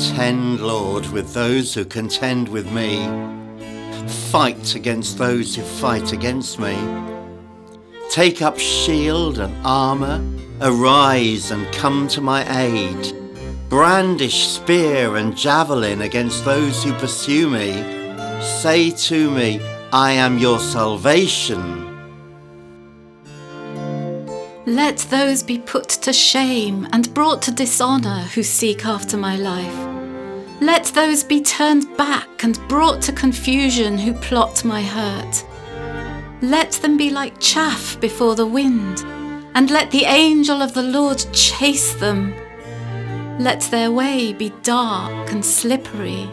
Contend, Lord, with those who contend with me. Fight against those who fight against me. Take up shield and armour. Arise and come to my aid. Brandish spear and javelin against those who pursue me. Say to me, I am your salvation. Let those be put to shame and brought to dishonour who seek after my life. Let those be turned back and brought to confusion who plot my hurt. Let them be like chaff before the wind, and let the angel of the Lord chase them. Let their way be dark and slippery,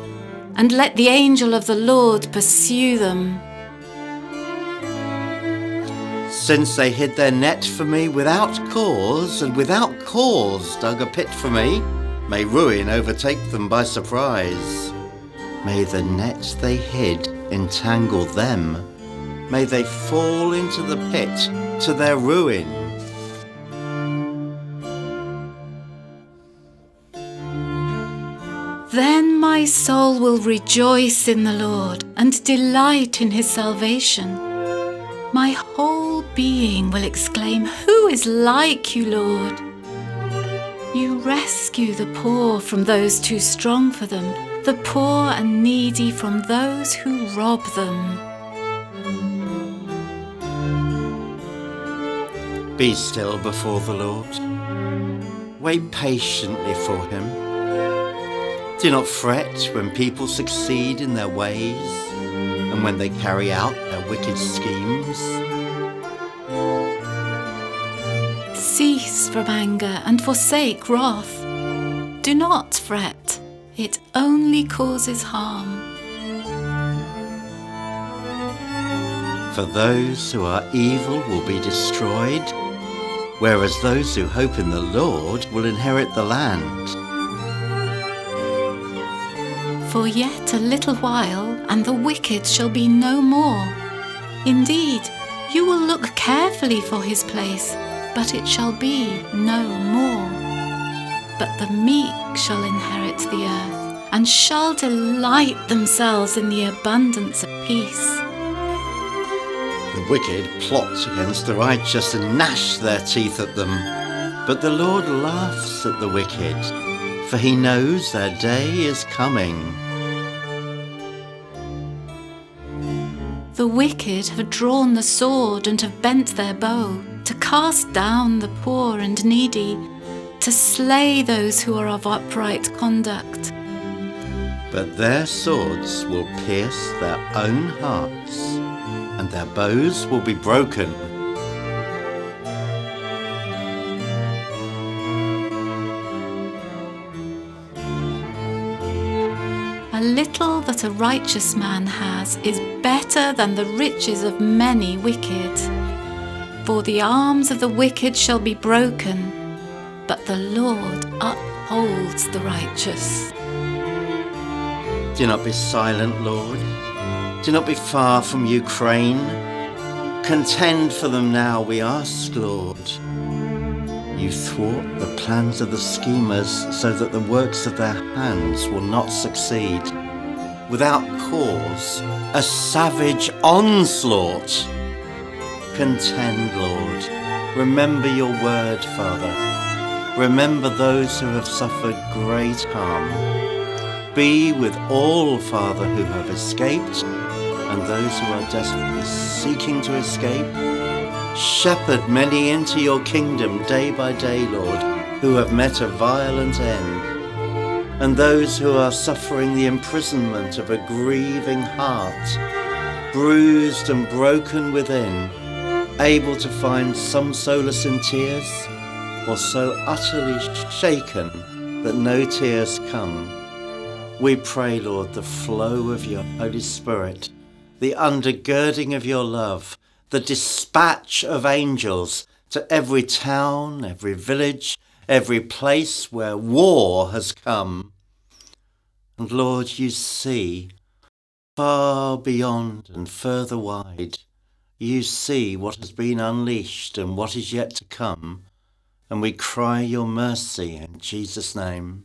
and let the angel of the Lord pursue them. Since they hid their net for me without cause, and without cause dug a pit for me, May ruin overtake them by surprise. May the net they hid entangle them. May they fall into the pit to their ruin. Then my soul will rejoice in the Lord and delight in his salvation. My whole being will exclaim, Who is like you, Lord? You rescue the poor from those too strong for them, the poor and needy from those who rob them. Be still before the Lord. Wait patiently for him. Do not fret when people succeed in their ways and when they carry out their wicked schemes. From anger and forsake wrath. Do not fret, it only causes harm. For those who are evil will be destroyed, whereas those who hope in the Lord will inherit the land. For yet a little while, and the wicked shall be no more. Indeed, you will look carefully for his place but it shall be no more. But the meek shall inherit the earth, and shall delight themselves in the abundance of peace. The wicked plot against the righteous and gnash their teeth at them. But the Lord laughs at the wicked, for he knows their day is coming. The wicked have drawn the sword and have bent their bow cast down the poor and needy, to slay those who are of upright conduct. But their swords will pierce their own hearts, and their bows will be broken. A little that a righteous man has is better than the riches of many wicked. For the arms of the wicked shall be broken, but the Lord upholds the righteous. Do not be silent, Lord. Do not be far from Ukraine. Contend for them now, we ask, Lord. You thwart the plans of the schemers so that the works of their hands will not succeed. Without cause, a savage onslaught contend, Lord. Remember your word, Father. Remember those who have suffered great harm. Be with all, Father, who have escaped and those who are desperately seeking to escape. Shepherd many into your kingdom day by day, Lord, who have met a violent end. And those who are suffering the imprisonment of a grieving heart, bruised and broken within, able to find some solace in tears, or so utterly shaken that no tears come. We pray, Lord, the flow of your Holy Spirit, the undergirding of your love, the dispatch of angels to every town, every village, every place where war has come. And Lord, you see, far beyond and further wide, you see what has been unleashed and what is yet to come, and we cry your mercy in Jesus' name.